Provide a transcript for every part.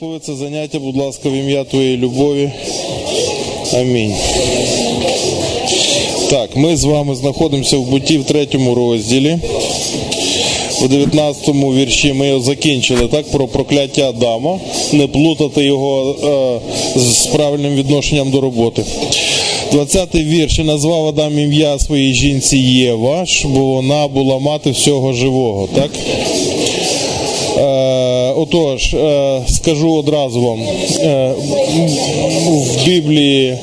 Благослови це заняття, будь ласка, в ім'я Твоєї любові. Амінь. Так, ми з вами знаходимося в буті в третьому розділі. У 19 вірші ми його закінчили так про прокляття Адама, не плутати його е, з правильним відношенням до роботи. 20-й вірш «І назвав Адам ім'я своїй жінці Єва, бо вона була мати всього живого. Так? Отож, е, скажу одразу вам, е, в Біблії. Е,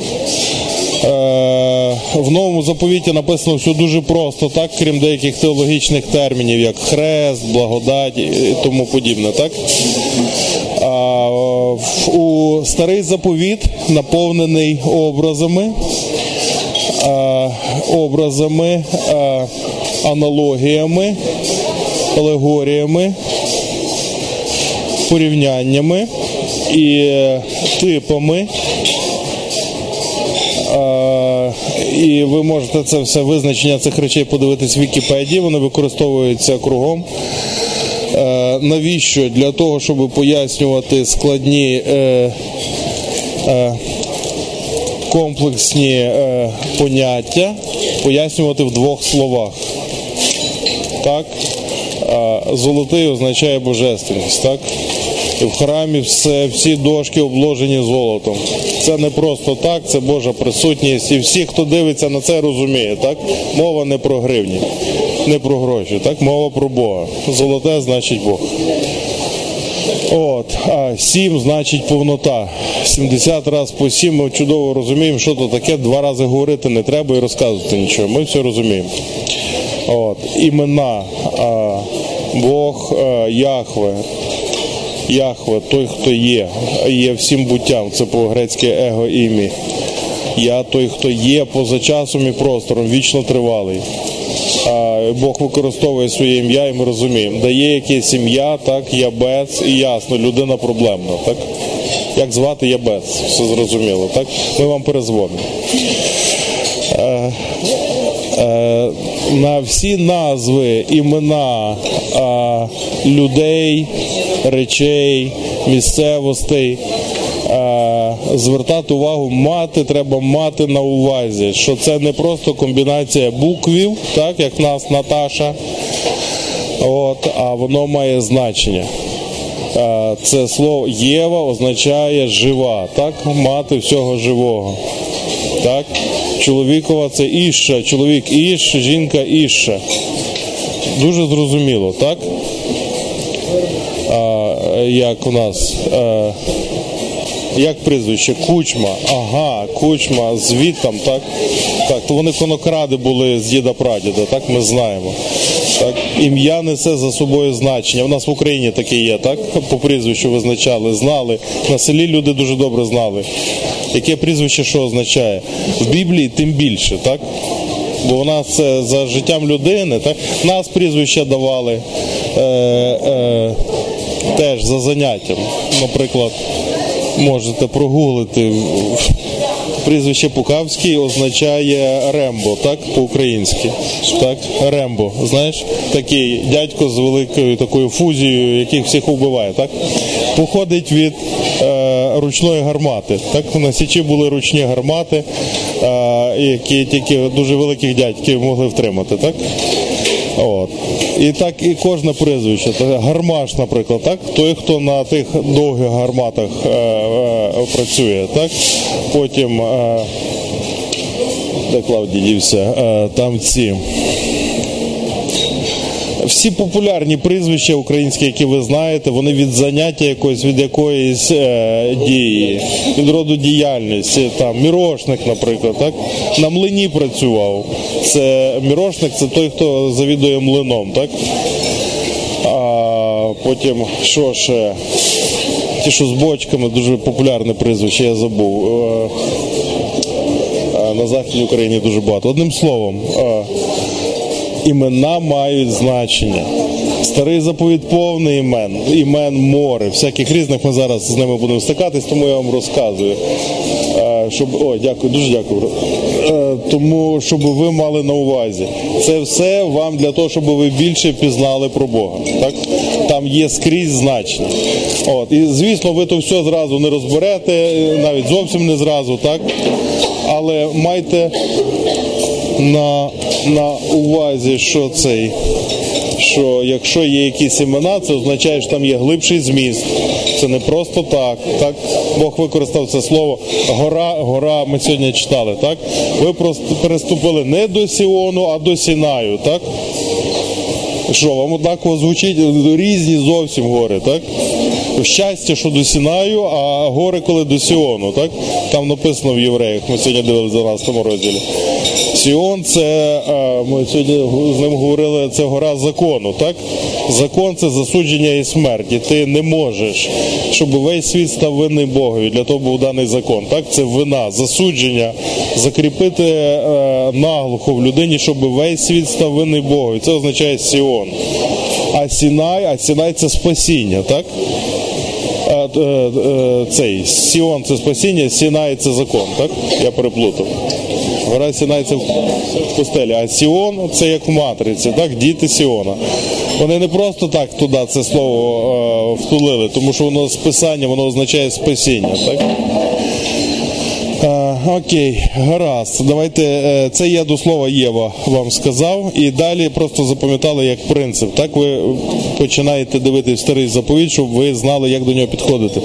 в новому заповіті написано все дуже просто, так, крім деяких теологічних термінів, як хрест, благодать і тому подібне. Так? У старий заповіт наповнений образами, образами, аналогіями, алегоріями, порівняннями і типами. І ви можете це все визначення цих речей подивитись в Вікіпедії, вони використовуються кругом. Навіщо? Для того, щоб пояснювати складні е, е, комплексні е, поняття, пояснювати в двох словах. Так? Золотий означає божественність. так? В храмі все, всі дошки обложені золотом. Це не просто так, це Божа присутність. І всі, хто дивиться на це, розуміє. так? Мова не про гривні, не про гроші, так? мова про Бога. Золоте значить Бог. От, а сім значить повнота. 70 разів по сім ми чудово розуміємо, що то таке. Два рази говорити не треба і розказувати нічого. Ми все розуміємо. От, імена а, Бог а, Яхве. Яхве, той, хто є, є всім буттям, це по-грецьки его імі. Я той, хто є поза часом і простором, вічно тривалий. А Бог використовує своє ім'я, і ми розуміємо, дає якесь ім'я, так, ябець, і ясно, людина проблемна. так? Як звати ябець, все зрозуміло, так? Ми вам перезвонимо. Е, е, на всі назви, імена е, людей, речей, місцевостей. Звертати увагу, мати треба мати на увазі, що це не просто комбінація буквів, так як в нас Наташа, от, а воно має значення. Це слово Єва означає жива, так? мати всього живого. Так? Чоловікова це іша, чоловік іш, жінка іша. Дуже зрозуміло, так? А, Як у нас? А, як прізвище? Кучма. Ага, кучма звідтам, так? Так, то вони конокради були з діда прадіда, так ми знаємо. Так, ім'я несе за собою значення. У нас в Україні таке є, так? По прізвищу визначали, знали. На селі люди дуже добре знали. Яке прізвище що означає? В Біблії тим більше, так? Бо в нас це за життям людини, так? Нас прізвища давали е, е, теж за заняттям. Наприклад, можете прогуглити. Прізвище Пукавський означає Рембо, так, по-українськи. Так, Рембо. Знаєш, такий дядько з великою такою фузією, який всіх вбиває, так? Походить від е, ручної гармати. Так, на Січі були ручні гармати, е, які тільки дуже великих дядьків могли втримати, так? От. І так і кожне прізвище. Гармаш, наприклад, так? той, хто на тих довгих гарматах е, е, працює. Так? Потім, е, де Клавдій дівся, е, там ці. Всі популярні прізвища українські, які ви знаєте, вони від заняття якоїсь, від якоїсь е, дії, від роду діяльності. Там Мірошник, наприклад, так на млині працював. Це Мірошник це той, хто завідує млином, так? А потім що ще? Ті, що з бочками, дуже популярне прізвище, я забув. Е, е, На Західній Україні дуже багато. Одним словом. Імена мають значення. Старий заповідь повний імен, імен море, всяких різних ми зараз з ними будемо стикатись, тому я вам розказую. Е, щоб о, дякую, дуже дякую. Е, тому щоб ви мали на увазі, це все вам для того, щоб ви більше пізнали про Бога. Так там є скрізь значення. От і звісно, ви то все зразу не розберете, навіть зовсім не зразу, так але майте на, на увазі, що цей. Що якщо є якісь імена, це означає, що там є глибший зміст. Це не просто так. Так Бог використав це слово гора, гора. Ми сьогодні читали. Так, ви просто переступили не до Сіону, а до Сінаю. Так що вам однаково звучить різні зовсім гори, так? Щастя, що до Сінаю, а гори, коли до Сіону, так? Там написано в євреях, ми сьогодні дивилися в 12 розділі. Сіон це, ми сьогодні з ним говорили, це гора закону, так? Закон це засудження і смерть. І ти не можеш, щоб весь світ став винний Богові. Для того був даний закон. Так, це вина, засудження, закріпити е, наглухо в людині, щоб весь світ став винний Богові. Це означає Сіон. А Сінай, а Сінай це спасіння, так? Цей Сіон це спасіння, Сінай це закон, так? Я переплутав. Гора Сінай це в пустелі, а Сіон це як в матриці, так? Діти Сіона. Вони не просто так туди це слово е, втулили, тому що воно з писання, воно означає спасіння, так? Окей, гаразд. Давайте е, це я до слова Єва вам сказав, і далі просто запам'ятали як принцип. Так ви починаєте дивитися старий заповідь, щоб ви знали, як до нього підходити.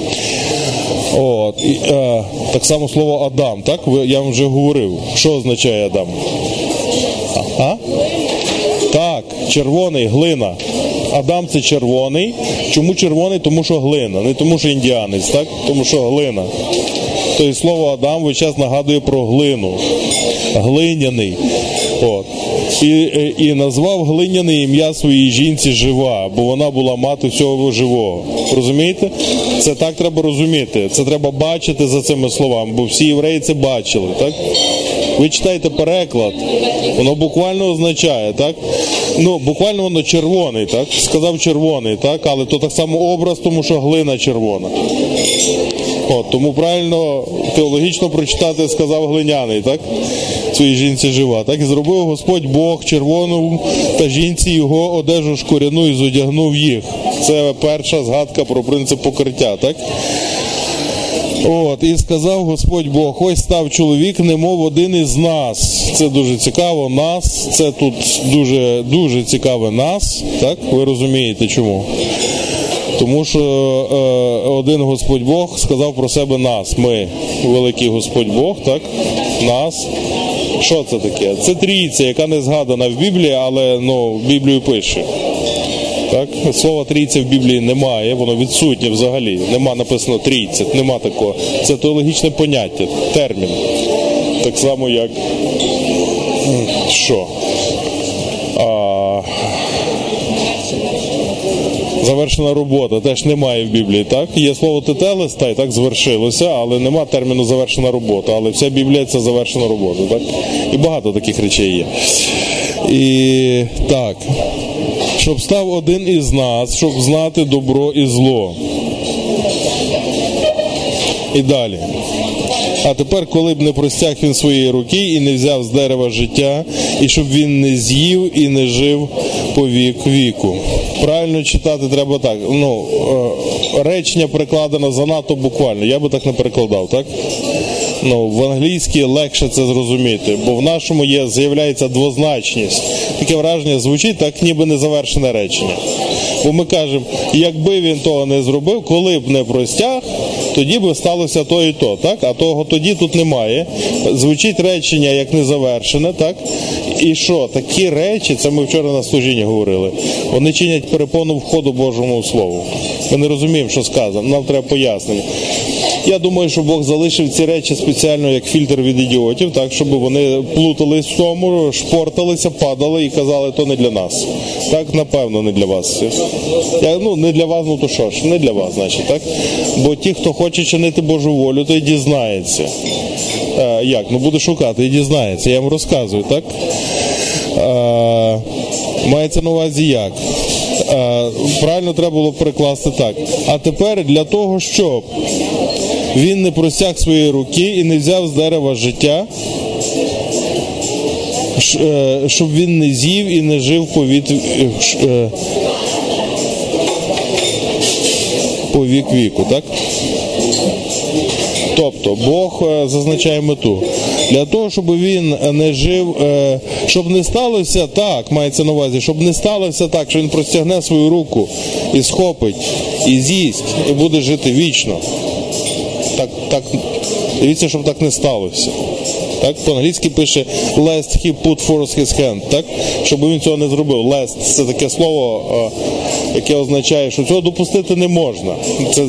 От, і, е, Так само слово Адам, так? Я вам вже говорив. Що означає Адам? А? Так, червоний, глина. Адам це червоний. Чому червоний? Тому що глина, не тому, що індіанець, так? Тому що глина. Тобто слово Адам весь час нагадує про глину. Глиняний. От. І і назвав глиняне ім'я своїй жінці жива, бо вона була мати всього живого. Розумієте? Це так треба розуміти. Це треба бачити за цими словами, бо всі євреї це бачили. так? Ви читаєте переклад, воно буквально означає, так? Ну, буквально воно червоний, так? Сказав червоний, так? Але то так само образ, тому що глина червона. От, Тому правильно теологічно прочитати сказав глиняний, так? Своїй жінці жива. Так і зробив Господь Бог червону та жінці його одежу шкуряну і зодягнув їх. Це перша згадка про принцип покриття, так? От, І сказав Господь Бог, ось став чоловік, немов один із нас. Це дуже цікаво, нас. Це тут дуже дуже цікаве нас. Так? Ви розумієте чому? Тому що е, один Господь Бог сказав про себе нас. Ми, великий Господь Бог, так? Нас. Що це таке? Це трійця, яка не згадана в Біблії, але ну, Біблію пише. Так? Слова трійця в Біблії немає, воно відсутнє взагалі. Нема написано трійця, нема такого. Це теологічне поняття, термін. Так само, як що? Завершена робота теж немає в Біблії. Так є слово тетелеста і так звершилося, але нема терміну завершена робота. Але вся Біблія це завершена робота. Так і багато таких речей є. І так, щоб став один із нас, щоб знати добро і зло. І далі. А тепер, коли б не простяг він своєї руки і не взяв з дерева життя, і щоб він не з'їв і не жив по вік віку. Правильно читати треба так. Ну, е, Речення перекладено занадто буквально. Я би так не перекладав, так? Ну, В англійській легше це зрозуміти, бо в нашому є з'являється двозначність. Таке враження звучить так, ніби незавершене речення. Бо ми кажемо, якби він того не зробив, коли б не простяг, тоді би сталося то і то. так? А того тоді тут немає. Звучить речення як незавершене, так? І що? Такі речі, це ми вчора на служінні говорили, вони чинять перепону входу Божому Слову. Ми не розуміємо, що сказано. Нам треба пояснення. Я думаю, що Бог залишив ці речі спеціально як фільтр від ідіотів, так щоб вони плутались в тому, шпорталися, падали і казали, то не для нас. Так, напевно, не для вас. Я, Ну не для вас, ну то що ж, не для вас, значить, так? Бо ті, хто хоче чинити Божу волю, то й дізнається. А, як? Ну буде шукати і дізнається. Я вам розказую, так? А, мається на увазі як? А, правильно треба було перекласти так. А тепер для того, щоб він не простяг свої руки і не взяв з дерева життя, е, щоб він не з'їв і не жив по від, е, по вік віку, так? Тобто Бог е, зазначає мету. Для того, щоб він не жив, щоб не сталося так, мається на увазі, щоб не сталося так, що він простягне свою руку і схопить, і з'їсть, і буде жити вічно. Так, так, дивіться, щоб так не сталося. Так, по-англійськи пише lest he put forth his hand, так? Щоб він цього не зробив. Lest – це таке слово, е, яке означає, що цього допустити не можна. Це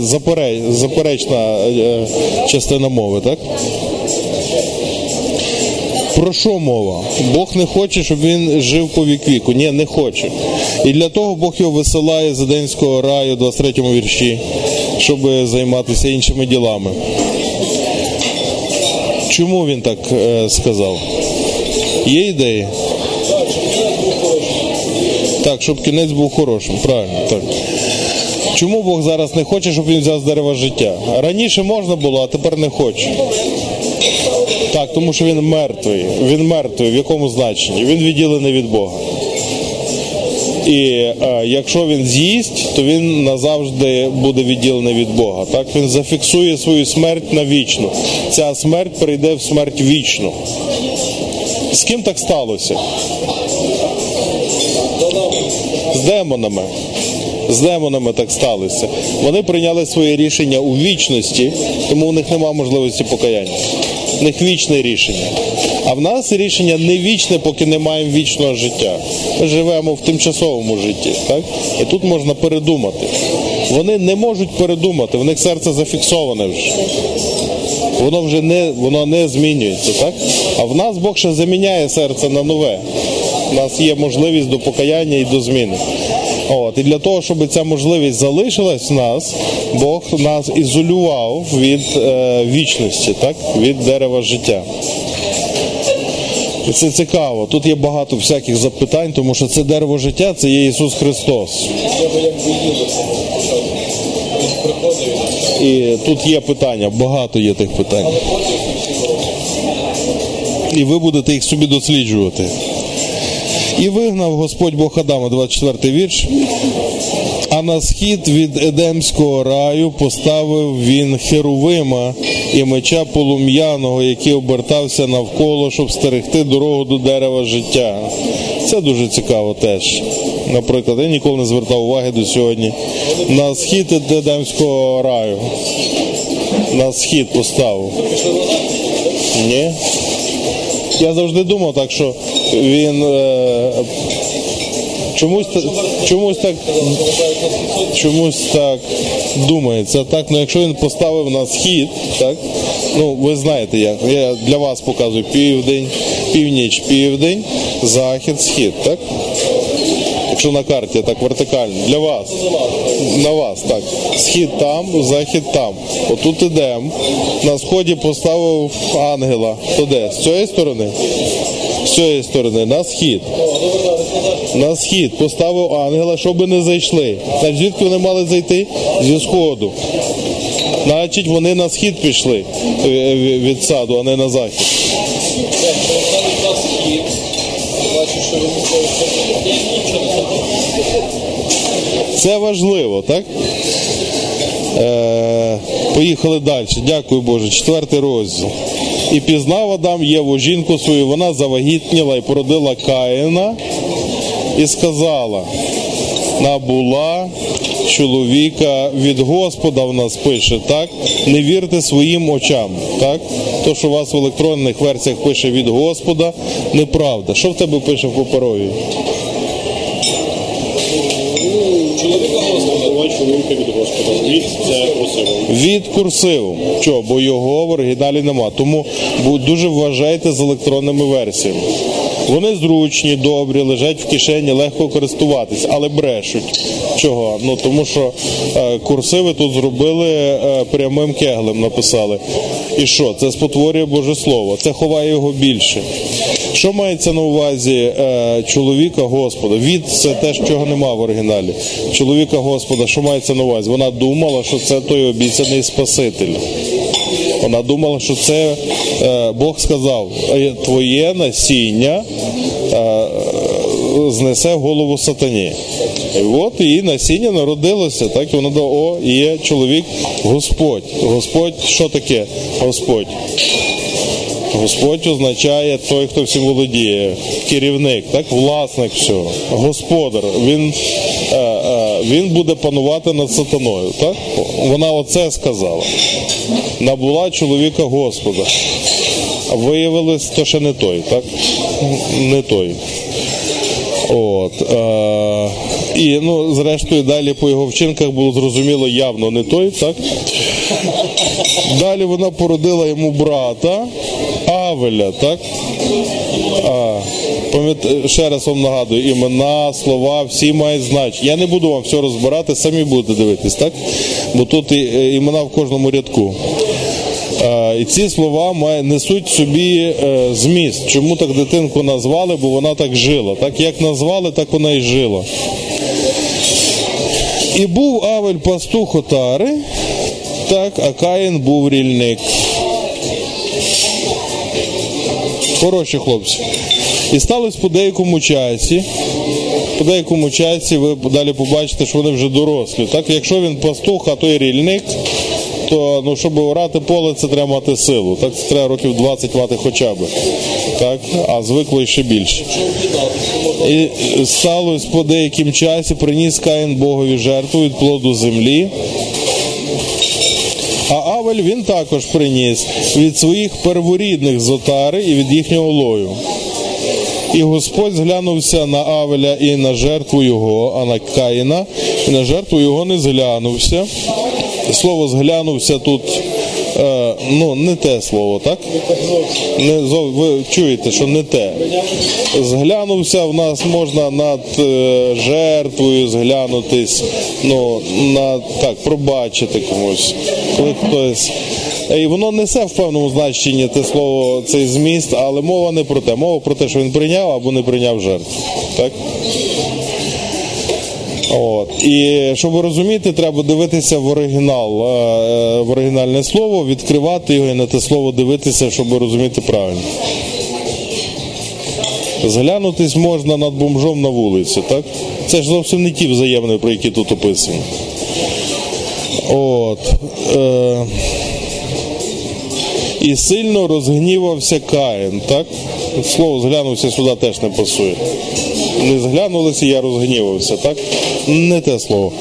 заперечна е, частина мови, так? Про що мова? Бог не хоче, щоб він жив по вік віку. Ні, не хоче. І для того Бог його висилає з Едемського раю, 23 му вірші, щоб займатися іншими ділами. Чому він так е, сказав? Є ідеї? Так, щоб кінець був хорошим, правильно, так. Чому Бог зараз не хоче, щоб він взяв з дерева життя? Раніше можна було, а тепер не хоче. Так, тому що він мертвий. Він мертвий. В якому значенні? Він відділений від Бога. І е, якщо він з'їсть, то він назавжди буде відділений від Бога. Так він зафіксує свою смерть навічно. Ця смерть прийде в смерть вічну. З ким так сталося? З демонами. З демонами так сталося. Вони прийняли своє рішення у вічності, тому у них немає можливості покаяння. У них вічне рішення. А в нас рішення не вічне, поки не маємо вічного життя. Ми живемо в тимчасовому житті. Так? І тут можна передумати. Вони не можуть передумати, в них серце зафіксоване вже. Воно вже не, воно не змінюється, так? А в нас Бог ще заміняє серце на нове. У нас є можливість до покаяння і до зміни. От, і для того, щоб ця можливість залишилась в нас, Бог нас ізолював від е, вічності, так? від дерева життя. І це цікаво. Тут є багато всяких запитань, тому що це дерево життя це є Ісус Христос. І тут є питання, багато є тих питань. І ви будете їх собі досліджувати. І вигнав Господь Бог Адама, 24 вірш. А на схід від Едемського раю поставив він Херувима і меча полум'яного, який обертався навколо, щоб стерегти дорогу до дерева життя. Це дуже цікаво теж. Наприклад, я ніколи не звертав уваги до сьогодні. На схід від Едемського раю. На схід поставив. Ні. Я завжди думав так, що він е, чомусь, чомусь так чомусь так думається. Так, ну якщо він поставив на схід, так, ну ви знаєте як. Я для вас показую південь, північ, південь, захід, схід, так? Якщо на карті так вертикально, для вас. На вас, так. Схід там, захід там. Отут ідемо. На сході поставив ангела. То де? З цієї сторони? З цієї сторони, на схід. На схід поставив ангела, щоб не зайшли. Значить, звідки вони мали зайти? Зі сходу. Значить, вони на схід пішли е, е, від саду, а не на захід. Це важливо, так? Е, поїхали далі. Дякую Боже. Четвертий розділ. І пізнав Адам Єву, жінку свою, вона завагітніла і породила Каїна і сказала: набула чоловіка від Господа в нас пише, так? Не вірте своїм очам, так? То, що у вас в електронних версіях пише від Господа, неправда. Що в тебе пише в паперовій? Від це просив. Від курсиву. Чо, Бо його в оригіналі нема. Тому дуже вважайте з електронними версіями. Вони зручні, добрі, лежать в кишені, легко користуватись, але брешуть. Чого? Ну тому що е, курсиви тут зробили е, прямим кеглем, написали. І що? Це спотворює Боже Слово, це ховає його більше. Що мається на увазі е, чоловіка Господа? Від це те, чого нема в оригіналі. Чоловіка Господа, що мається на увазі? Вона думала, що це той обіцяний Спаситель. Вона думала, що це е, Бог сказав, «Е, твоє насіння е, знесе голову сатані. І от її насіння народилося, так і вона до о, є чоловік Господь. Господь, що таке Господь? Господь означає той, хто всім володіє, керівник, так, власник всього, господар. Він, е, е, він буде панувати над сатаною. Так? Вона оце сказала. Набула чоловіка Господа. Виявилось, то ще не той, так? Не той. От, е, і ну, зрештою, далі по його вчинках було зрозуміло явно не той, так? Далі вона породила йому брата Авеля, так? А, ще раз вам нагадую, імена, слова, всі мають значення. Я не буду вам все розбирати, самі будете дивитись, так? Бо тут е, імена в кожному рядку. І ці слова несуть собі е, зміст. Чому так дитинку назвали? Бо вона так жила. Так як назвали, так вона і жила. І був Авель пастух отари, так, а Каїн був рільник. Хороші хлопці. І сталося по деякому часі. По деякому часі ви далі побачите, що вони вже дорослі. Так, якщо він пастух, а то рільник, то ну, щоб орати поле, це треба мати силу. Так, це треба років 20 мати хоча б. Так, а звикло ще більше. І сталося по деяким часі, приніс Каїн Богові жертву від плоду землі. А Авель він також приніс від своїх перворідних з отари і від їхнього лою. І Господь зглянувся на Авеля і на жертву його, а на Каїна, і на жертву його не зглянувся. Слово зглянувся тут е, ну, не те слово, так? Не, ви чуєте, що не те. Зглянувся в нас можна над е, жертвою зглянутись, ну, на, так, пробачити комусь. Коли хтось. І воно несе в певному значенні те слово, цей зміст, але мова не про те. Мова про те, що він прийняв або не прийняв жертву. Так? От. І щоб розуміти, треба дивитися в оригінал, е, е, в оригінальне слово, відкривати його і на те слово дивитися, щоб розуміти правильно. Зглянутись можна над бомжом на вулиці, так? Це ж зовсім не ті взаємини, про які тут описані. От. Е, і сильно розгнівався Каїн, так? Слово зглянувся сюди теж не пасує. Не зглянулися, я розгнівався, так? Не те слово.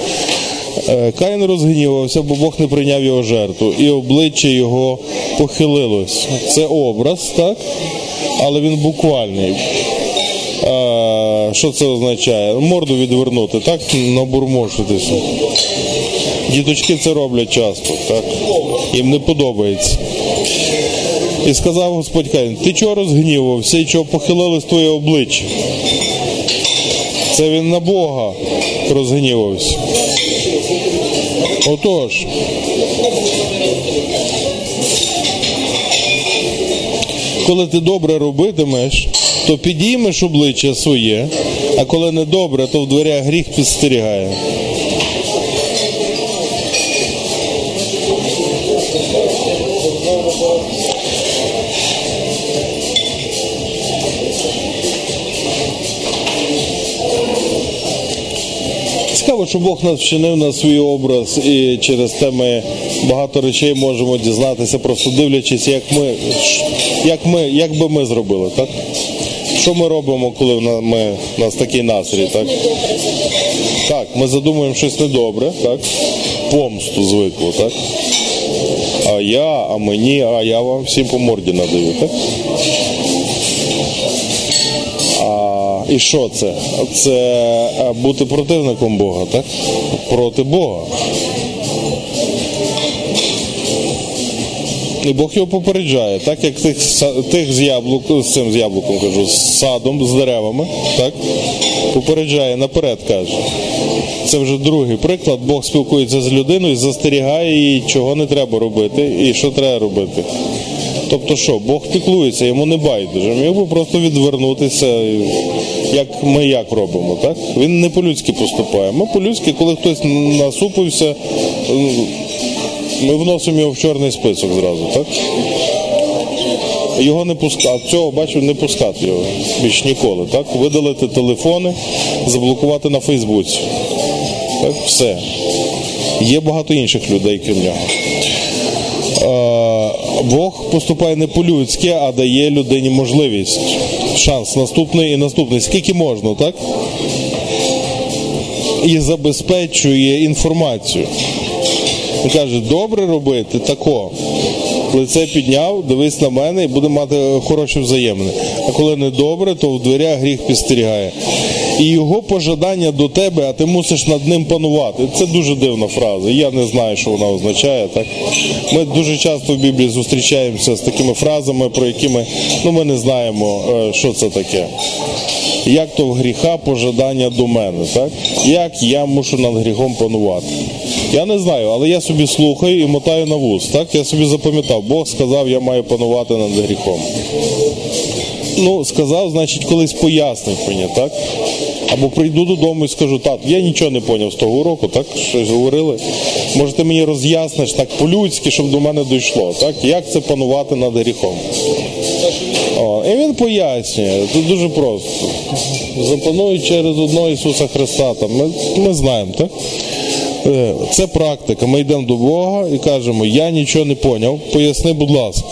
Е, Каїн розгнівався, бо Бог не прийняв його жертву, і обличчя його похилилось. Це образ, так? Але він буквальний. Е, Що це означає? Морду відвернути, так? Набурмошитися. Діточки це роблять часто, так? Їм не подобається. І сказав Господь Каїн, ти чого розгнівався і чого похилилось твоє обличчя? Це він на Бога розгнівався. Отож. Коли ти добре робитимеш, то підіймеш обличчя своє, а коли не добре, то в дверях гріх підстерігає. Цікаво, що Бог нас вчинив на свій образ, і через те ми багато речей можемо дізнатися, просто дивлячись, як ми, як ми, як би ми зробили, так? Що ми робимо, коли в ми, у нас такий настрій, так? Так, ми задумуємо щось недобре, так? Помсту звикло, так? А я, а мені, а я вам всім по морді надаю, так? І що це? Це е, бути противником Бога, так? Проти Бога. І Бог його попереджає, так як тих, тих з яблук, з цим з яблуком кажу, з садом, з деревами, так? Попереджає наперед каже. Це вже другий приклад. Бог спілкується з людиною, застерігає її, чого не треба робити і що треба робити. Тобто що, Бог піклується, йому не байдуже. Міг би просто відвернутися, як ми як робимо, так? Він не по-людськи поступає. Ми по-людськи, коли хтось насупився, Ми вносимо його в чорний список зразу, так? Його не пускати, цього бачу, не пускати його більш ніколи, так? Видалити телефони, заблокувати на Фейсбуці. Так, все. Є багато інших людей, крім нього. Бог поступає не по-людськи, а дає людині можливість, шанс наступний і наступний. Скільки можна, так? І забезпечує інформацію. Він каже, добре робити тако. Лице підняв, дивись на мене і буде мати хороші взаємини. А коли не добре, то в дверях гріх підстерігає. І його пожадання до тебе, а ти мусиш над ним панувати. Це дуже дивна фраза. Я не знаю, що вона означає. Так? Ми дуже часто в Біблії зустрічаємося з такими фразами, про які ми, ну, ми не знаємо, е, що це таке. Як то в гріха пожадання до мене, так? Як я мушу над гріхом панувати? Я не знаю, але я собі слухаю і мотаю на вуз. Так? Я собі запам'ятав, Бог сказав, я маю панувати над гріхом. Ну, сказав, значить, колись пояснив мені, так? Або прийду додому і скажу, так, я нічого не поняв з того уроку, так? Щось говорили. Може, ти мені роз'ясниш так по-людськи, щоб до мене дійшло, так? Як це панувати над гріхом? О, і він пояснює, це дуже просто. Запануй через одного Ісуса Христа. Там, ми, ми знаємо, так? Е, Це практика. Ми йдемо до Бога і кажемо, я нічого не поняв, поясни, будь ласка.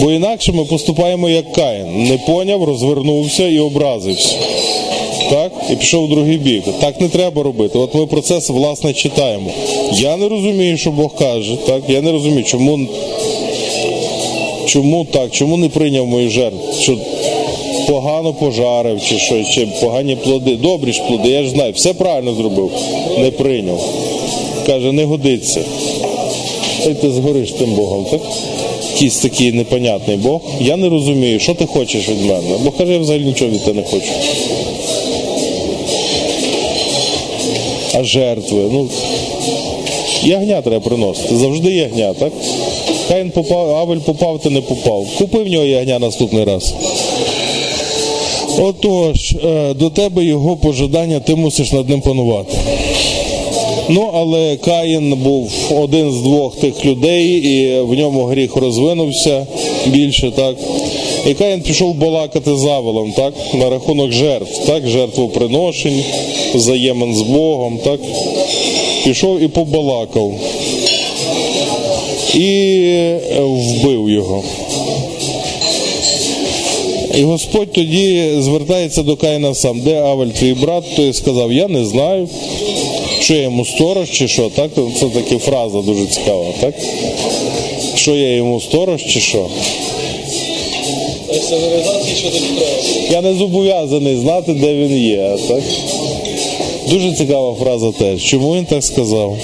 Бо інакше ми поступаємо як Каїн. Не поняв, розвернувся і образився. Так? І пішов в другий бік. Так не треба робити. От ми про це власне читаємо. Я не розумію, що Бог каже. Так? Я не розумію, чому, чому так, чому не прийняв мою жертву. Що погано пожарив, чи що, чи погані плоди. Добрі ж плоди, я ж знаю, все правильно зробив. Не прийняв. Каже, не годиться. Та ти згориш тим Богом, так? Якийсь такий непонятний Бог. Я не розумію, що ти хочеш від мене. Бог каже, я взагалі нічого від тебе не хочу. А жертви, ну ягня треба приносити. Завжди ягня, так? Каїн попав, Авель попав, ти не попав. Купи в нього ягня наступний раз. Отож, е, до тебе його пожадання, ти мусиш над ним панувати. Ну, але Каїн був один з двох тих людей, і в ньому гріх розвинувся більше, так. І Каїн пішов балакати з Авелом, так, на рахунок жертв, так, жертвоприношень, взаємин з Богом, так. Пішов і побалакав. І вбив його. І Господь тоді звертається до Каїна сам, де Авель, твій брат, той сказав, я не знаю, що я йому сторож чи що. Так? Це така фраза дуже цікава, так? Що я йому сторож чи що? Я не зобов'язаний знати, де він є. Так? Дуже цікава фраза теж. Чому він так сказав?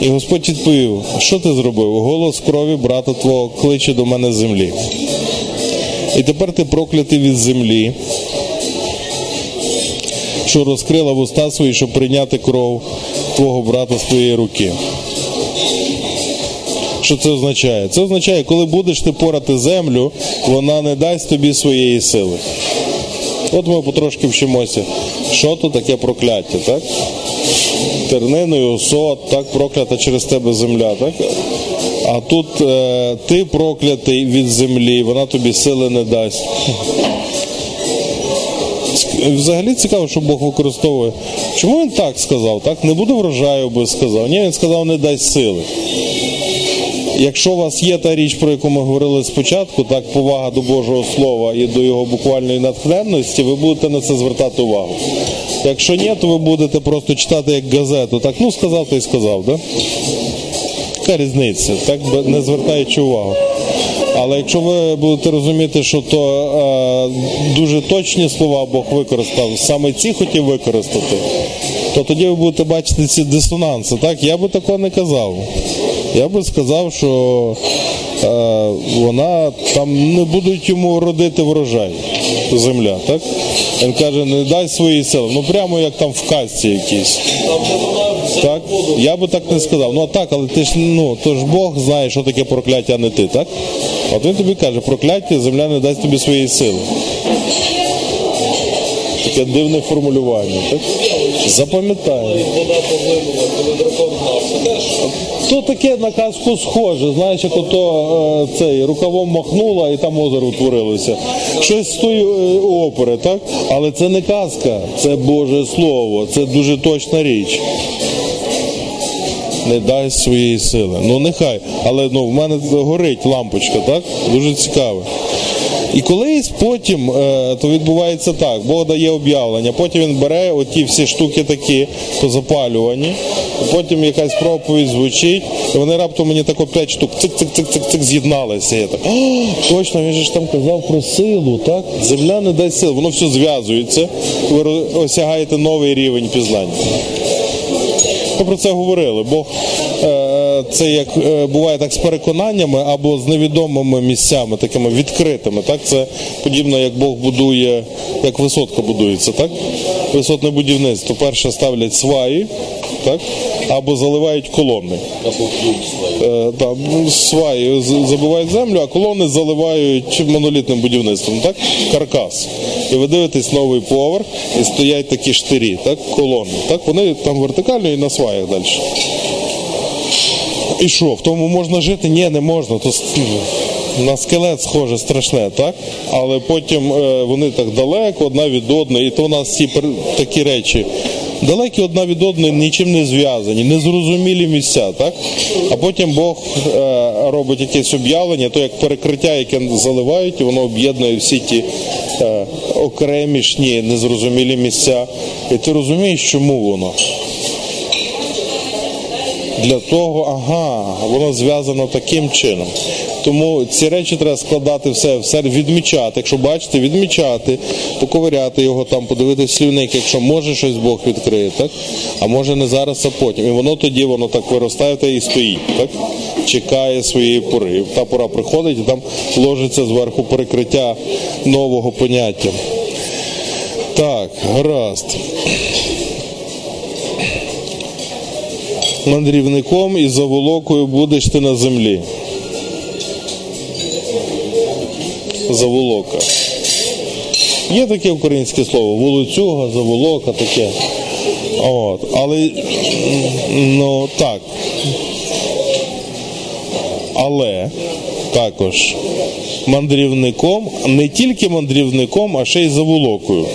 І Господь відповів, що ти зробив? Голос крові брата твого кличе до мене землі. І тепер ти проклятий від землі, що розкрила вуста свої, щоб прийняти кров твого брата з твоєї руки. Що це означає? Це означає, коли будеш ти порати землю, вона не дасть тобі своєї сили. От ми потрошки вчимося, що то таке прокляття, так? терниною, сот, так проклята через тебе земля. так? А тут е, ти проклятий від землі, вона тобі сили не дасть. Взагалі цікаво, що Бог використовує. Чому він так сказав? Так? Не буде врожаю, би сказав. Ні, він сказав, не дасть сили. Якщо у вас є та річ, про яку ми говорили спочатку, так повага до Божого Слова і до його буквальної натхненності, ви будете на це звертати увагу. Якщо ні, то ви будете просто читати як газету. Так, ну сказав, то й сказав, да? Яка різниця, так не звертаючи увагу. Але якщо ви будете розуміти, що то е, дуже точні слова Бог використав, саме ці хотів використати, то тоді ви будете бачити ці дисонанси. Так, я би такого не казав. Я би сказав, що е, вона там не будуть йому родити врожай земля, так? Він каже, не дай свої сили. Ну прямо як там в казці якійсь. Так? Я би так не сказав. Ну так, але ти ж ну, то ж Бог знає, що таке прокляття, а не ти, так? От він тобі каже, прокляття, земля не дасть тобі своєї сили. Таке дивне формулювання. Так? Теж То таке на казку схоже, знаєш, як ото е, цей рукавом махнула і там озеро утворилося. Щось з тої е, опери, так? Але це не казка, це Боже Слово, це дуже точна річ. Не дасть своєї сили. Ну нехай. Але ну, в мене горить лампочка, так? Дуже цікаво. І колись потім е, то відбувається так, Бог дає об'явлення, потім він бере оті всі штуки такі, то запалювані, потім якась проповідь звучить, і вони раптом мені так п'ять штук цик-цик-цик-цик-цик з'єдналися. Я так, «О, точно, він же ж там казав про силу, так? Земля не дасть сил, воно все зв'язується, ви осягаєте новий рівень пізнання. Ми про це говорили. Бог е, це як е, буває так з переконаннями або з невідомими місцями, такими відкритими. Так, це подібно, як Бог будує, як висотка будується, так? Висотне будівництво. Перше ставлять сваї, так? Або заливають колони. Е, да, ну, сваї з- забивають землю, а колони заливають монолітним будівництвом, так? Каркас. І ви дивитесь новий поверх, і стоять такі штирі, так? колони. Так? Вони там вертикально і на сваях далі. І що, в тому можна жити? Ні, не можна. То на скелет схоже страшне, так? Але потім е, вони так далеко одна від одної, і то у нас ці такі речі. Далекі одна від одної, нічим не зв'язані, незрозумілі місця, так? А потім Бог е, робить якесь об'явлення, то як перекриття, яке заливають, воно об'єднує всі ті е, окремішні, незрозумілі місця. І ти розумієш, чому воно? Для того, ага, воно зв'язано таким чином. Тому ці речі треба складати все, все відмічати. Якщо бачите, відмічати, поковиряти його там, подивитися слівник, якщо може щось Бог відкриє, так? А може не зараз, а потім. І воно тоді воно так виростає та і стоїть, так? Чекає своєї пори. Та пора приходить і там ложиться зверху перекриття нового поняття. Так, гаразд. Мандрівником і заволокою будеш ти на землі. Заволока. Є таке українське слово, волоцюга, заволока, таке. От. Але ну так. Але також мандрівником, не тільки мандрівником, а ще й заволокою.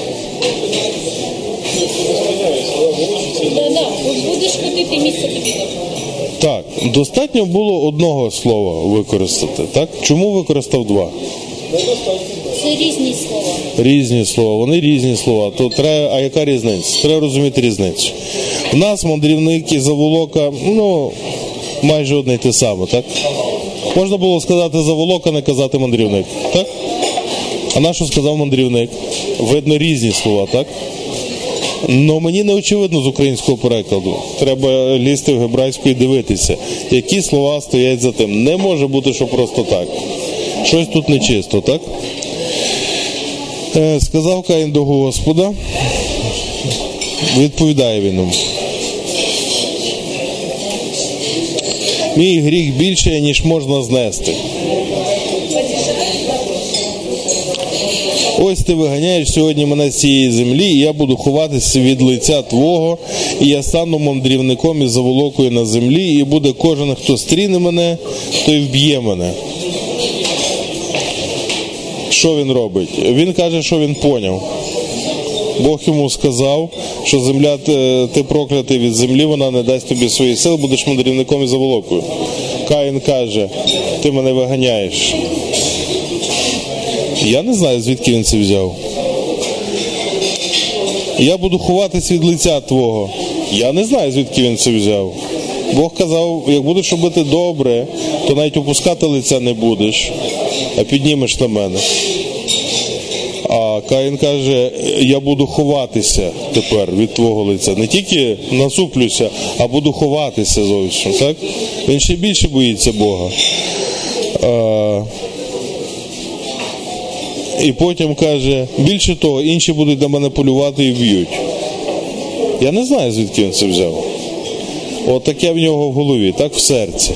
Ходити місце тобі не. Так, достатньо було одного слова використати. Так? Чому використав два? Це різні слова. Різні слова, вони різні слова. То треба, а яка різниця? Треба розуміти різницю. У нас мандрівник і заволока, ну, майже одне й те саме, так? Можна було сказати заволока, не казати мандрівник, так? А на що сказав мандрівник? Видно різні слова, так? Ну мені не очевидно з українського перекладу. Треба лізти в гебрайську і дивитися, які слова стоять за тим. Не може бути, що просто так. Щось тут нечисто, так? Е, сказав Каїн до Господа. Відповідає він. Мій гріх більше, ніж можна знести. Ось ти виганяєш сьогодні мене з цієї землі, і я буду ховатися від лиця Твого, і я стану мандрівником і заволокою на землі, і буде кожен, хто стріне мене, той вб'є мене. Що він робить? Він каже, що він поняв. Бог йому сказав, що земля ти, ти проклятий від землі, вона не дасть тобі свої сил, будеш мандрівником і заволокою. Каїн каже, ти мене виганяєш. Я не знаю, звідки він це взяв. Я буду ховатись від лиця Твого. Я не знаю, звідки він це взяв. Бог казав, як будеш робити добре, то навіть опускати лиця не будеш, а піднімеш на мене. А Каїн каже, я буду ховатися тепер від твого лиця. Не тільки насуплюся, а буду ховатися зовсім. Так? Він ще більше боїться Бога. І потім каже, більше того, інші будуть на мене полювати і вб'ють. Я не знаю, звідки він це взяв. От таке в нього в голові, так в серці.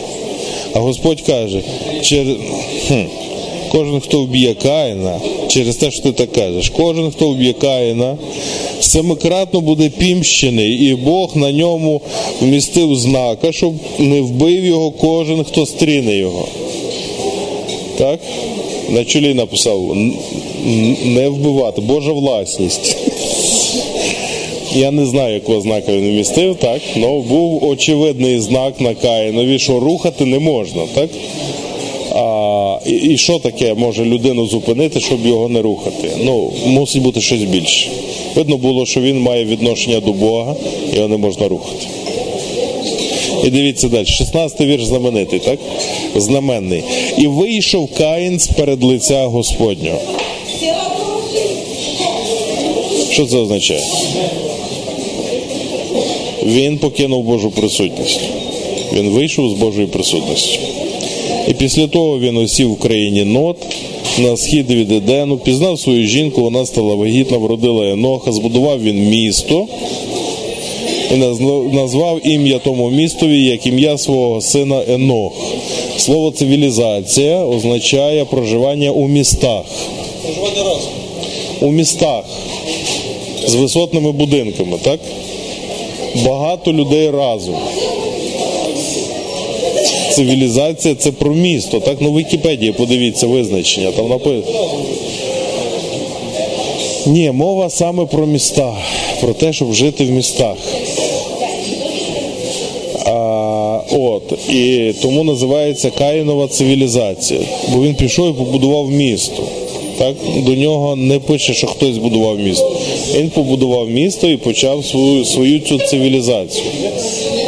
А Господь каже, чер... хм, Кожен, хто вб'є Каїна, через те, що ти так кажеш, кожен, хто вб'є Каїна, семикратно буде пімщений, і Бог на ньому вмістив знака, щоб не вбив його кожен, хто стріне його. Так? На чолі написав «Н- н- не вбивати, Божа власність. Я не знаю, якого знака він вмістив, так? але був очевидний знак на Каїнові, що рухати не можна, так? А, і, і що таке може людину зупинити, щоб його не рухати? Ну, мусить бути щось більше. Видно було, що він має відношення до Бога, його не можна рухати. І дивіться далі. 16 вірш знаменитий, так? Знаменний. І вийшов Каїн з перед лиця Господнього. Що це означає? Він покинув Божу присутність. Він вийшов з Божої присутності. І після того він осів в країні Нод на схід від Едену, пізнав свою жінку, вона стала вагітна, вродила Еноха, збудував він місто і назвав ім'я тому містові як ім'я свого сина Енох. Слово цивілізація означає проживання у містах. Проживати разом. У містах з висотними будинками, так? Багато людей разом. Цивілізація це про місто. Так, на Вікіпедії подивіться визначення. Там написано. Ні, мова саме про міста, про те, щоб жити в містах. А, от, і тому називається Каїнова цивілізація. Бо він пішов і побудував місто. Так? До нього не пише, що хтось будував місто. Він побудував місто і почав свою, свою цю цивілізацію.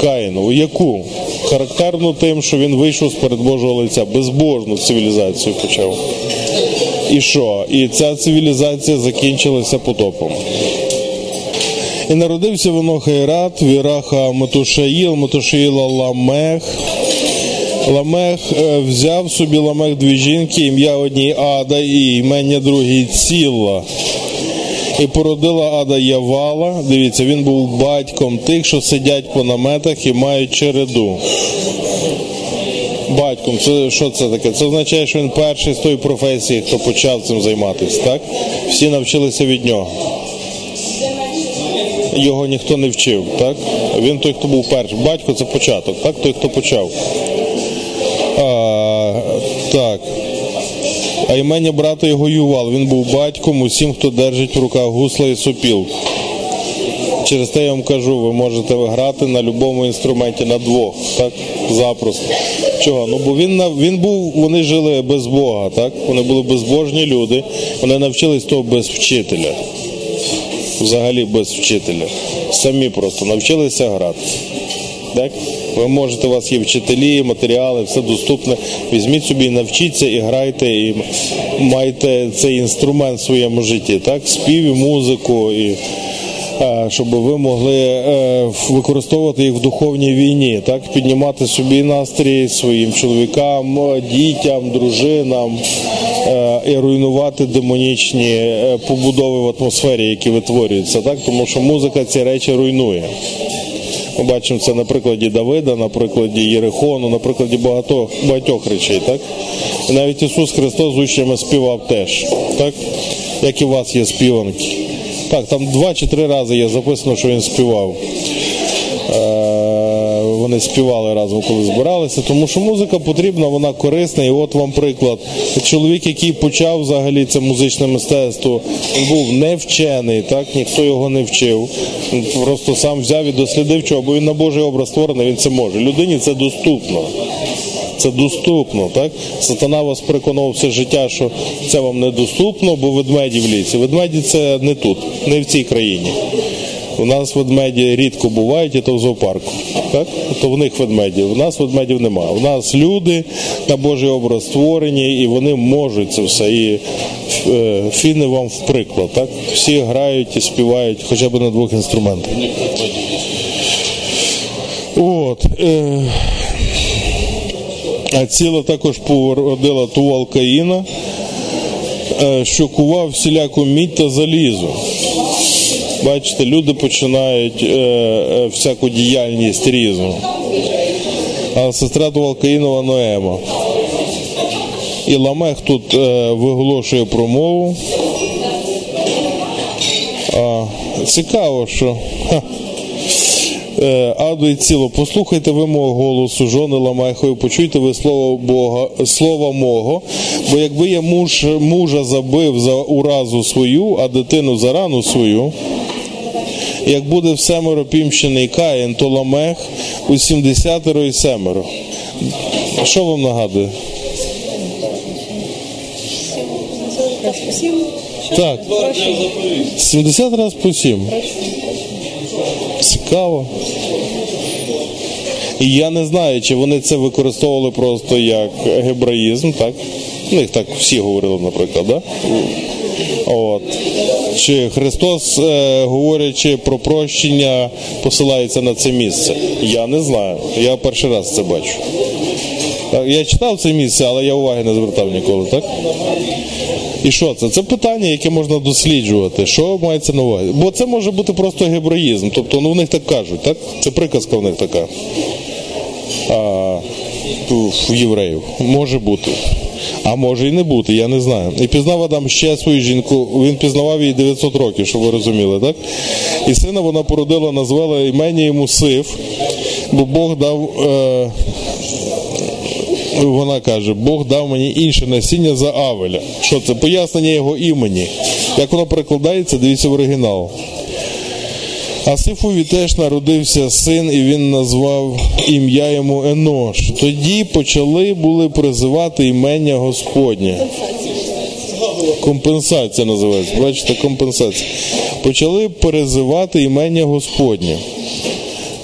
Каїнову. Яку? Характерну тим, що він вийшов з перед Божого лиця, безбожну цивілізацію почав. І що? І ця цивілізація закінчилася потопом. І народився воно Хайрат, Віраха Метушаїл, Метушаїла Ламех. Ламех е, взяв собі Ламех дві жінки, ім'я одній Ада і імення другій Ціла. І породила Ада Явала. Дивіться, він був батьком тих, що сидять по наметах і мають череду. Батьком, це що це таке? Це означає, що він перший з тої професії, хто почав цим займатися, так? Всі навчилися від нього його ніхто не вчив, так? Він той, хто був перший. Батько це початок, так? Той, хто почав. А, так. А імення брата його Ювал. Він був батьком усім, хто держить в руках гусла і сопілку. Через те я вам кажу, ви можете грати на будь-якому інструменті на двох, так? Запросто. Чого? Ну бо він він був, вони жили без Бога, так? Вони були безбожні люди, вони навчились того без вчителя взагалі без вчителя. Самі просто навчилися грати. Так? Ви можете, у вас є вчителі, матеріали, все доступне. Візьміть собі, навчіться і грайте, і майте цей інструмент в своєму житті. Так? Спів і музику, і, щоб ви могли е, використовувати їх в духовній війні, так? піднімати собі настрій своїм чоловікам, дітям, дружинам е, і руйнувати демонічні е, побудови в атмосфері, які витворюються, так? тому що музика ці речі руйнує. Ми бачимо це на прикладі Давида, на прикладі Єрихону, на прикладі багатьох, багатьох речей. Так? І навіть Ісус Христос з учнями співав теж, так? як і у вас є співанки. Так, там два чи три рази я записано, що він співав. Вони співали разом, коли збиралися, тому що музика потрібна, вона корисна. І от вам приклад. Чоловік, який почав взагалі це музичне мистецтво, він був не вчений, так ніхто його не вчив. Просто сам взяв і дослідив, чого, бо він на Божий образ створений, він це може. Людині це доступно. Це доступно, так? Сатана вас переконував все життя, що це вам недоступно, бо ведмеді в лісі. Ведмеді це не тут, не в цій країні. У нас ведмеді рідко бувають, і то в зоопарку. Так? То в них ведмеді. У нас ведмедів немає. У нас люди на Божий образ створені, і вони можуть це все. І е, фіни вам в приклад. Так? Всі грають і співають хоча б на двох інструментах. От. Е, а ціла також породила Тувал Каїна, е, що кував всіляку мідь та залізо. Бачите, люди починають е, е, всяку діяльність різну. А сестра Тувалкаїнова Ноема. І Ламех тут е, виголошує промову. А, цікаво, що. Ха. Е, Аду і ціло, послухайте ви мого голосу, жони Ламехою, почуйте ви слово Бога, слова мого, бо якби я муж, мужа забив за уразу свою, а дитину за рану свою, як буде в семеро пімщений Каїн, то Ламех у сімдесятеро і семеро. Що вам нагадує? Так. 70 разів по 7. Цікаво. І я не знаю, чи вони це використовували просто як гебраїзм, так? У них так всі говорили, наприклад, да? От. Чи Христос, е, говорячи про прощення, посилається на це місце? Я не знаю. Я перший раз це бачу. Я читав це місце, але я уваги не звертав ніколи, так? І що це? Це питання, яке можна досліджувати. Що мається на увазі? Бо це може бути просто гебраїзм. Тобто ну, в них так кажуть, так? Це приказка в них така. А, в євреїв. Може бути. А може і не бути, я не знаю. І пізнав Адам ще свою жінку, він пізнавав її 900 років, щоб ви розуміли, так? І сина вона породила, назвала імені йому Сив, бо Бог дав. Е, вона каже, Бог дав мені інше насіння за Авеля. Що це? Пояснення його імені. Як воно перекладається, дивіться в оригінал. А Сифові теж народився син, і він назвав ім'я йому Енош. Тоді почали були призивати імення Господнє. Компенсація називається. Бачите, компенсація. Почали перезивати імення Господнє.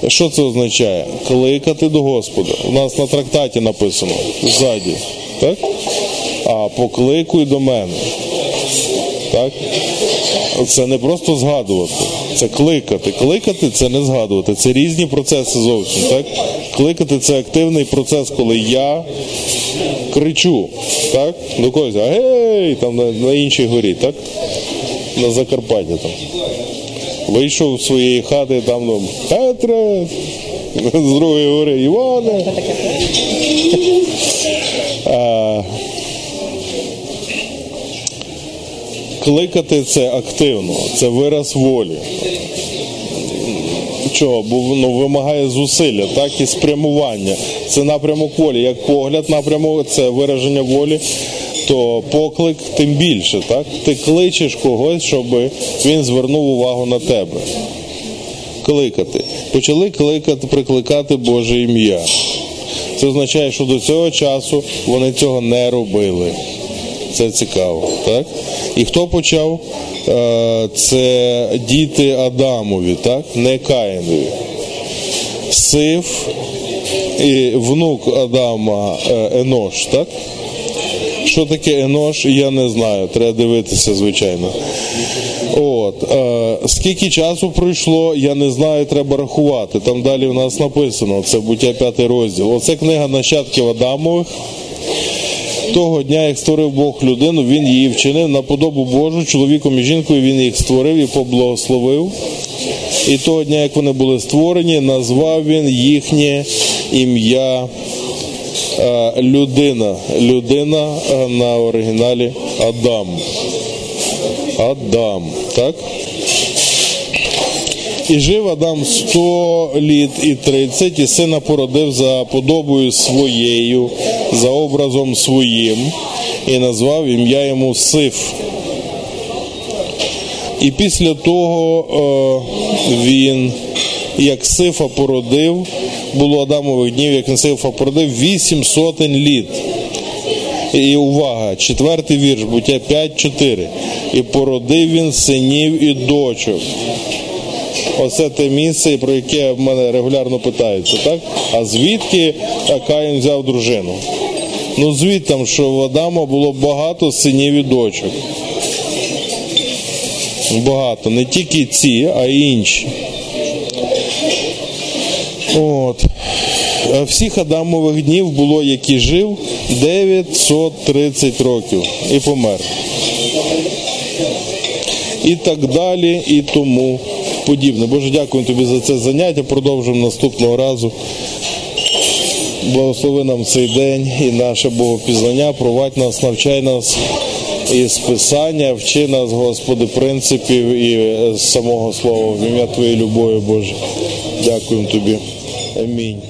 Що це означає? Кликати до Господа. У нас на трактаті написано ззаді. Так? А покликуй до мене. Так? Це не просто згадувати, це кликати. Кликати це не згадувати. Це різні процеси зовсім. Так? Кликати це активний процес, коли я кричу. Так? До когось, а гей, там на, на іншій горі, так? На Закарпатті там. Вийшов з своєї хати, там ну, Петре, з другої гори Іване. А, кликати це активно, це вираз волі. Чого? Бо воно вимагає зусилля, так і спрямування. Це напрямок волі. Як погляд напрямок, це вираження волі, то поклик тим більше. так? Ти кличеш когось, щоб він звернув увагу на тебе. Кликати. Почали кликати, прикликати Боже ім'я. Це означає, що до цього часу вони цього не робили. Це цікаво, так? І хто почав? Е, Це діти Адамові, так? Не Каїнові. Сив і внук Адама е, Енош, так? Що таке Енош, я не знаю. Треба дивитися, звичайно. От. Е, скільки часу пройшло, я не знаю, треба рахувати. Там далі в нас написано, це буття п'ятий розділ. Оце книга нащадків Адамових. Того дня, як створив Бог людину, він її вчинив на подобу Божу, чоловіком і жінкою він їх створив і поблагословив. І того дня, як вони були створені, назвав він їхнє ім'я е, людина. Людина е, на оригіналі Адам. Адам, так? І жив Адам 100 літ і 30, і сина породив за подобою своєю, за образом своїм, і назвав ім'я йому Сиф. І після того е, він, як Сифа породив, було Адамових днів, як Сифа породив, вісім сотень літ. І увага, четвертий вірш, буття 5-4. І породив він синів і дочок. Оце те місце, про яке в мене регулярно питаються, так? А звідки Каїн взяв дружину? Ну звідти, що в Адама було багато синів і дочок. Багато. Не тільки ці, а й інші. От. Всіх Адамових днів було, який жив 930 років і помер. І так далі, і тому подібне. Боже, дякую тобі за це заняття. Продовжимо наступного разу. Благослови нам цей день і наше Богопізнання, провадь нас, навчай нас із Писання, вчи нас, Господи, принципів і е, самого слова в ім'я Твоєї любові, Боже. Дякуємо Тобі. Амінь.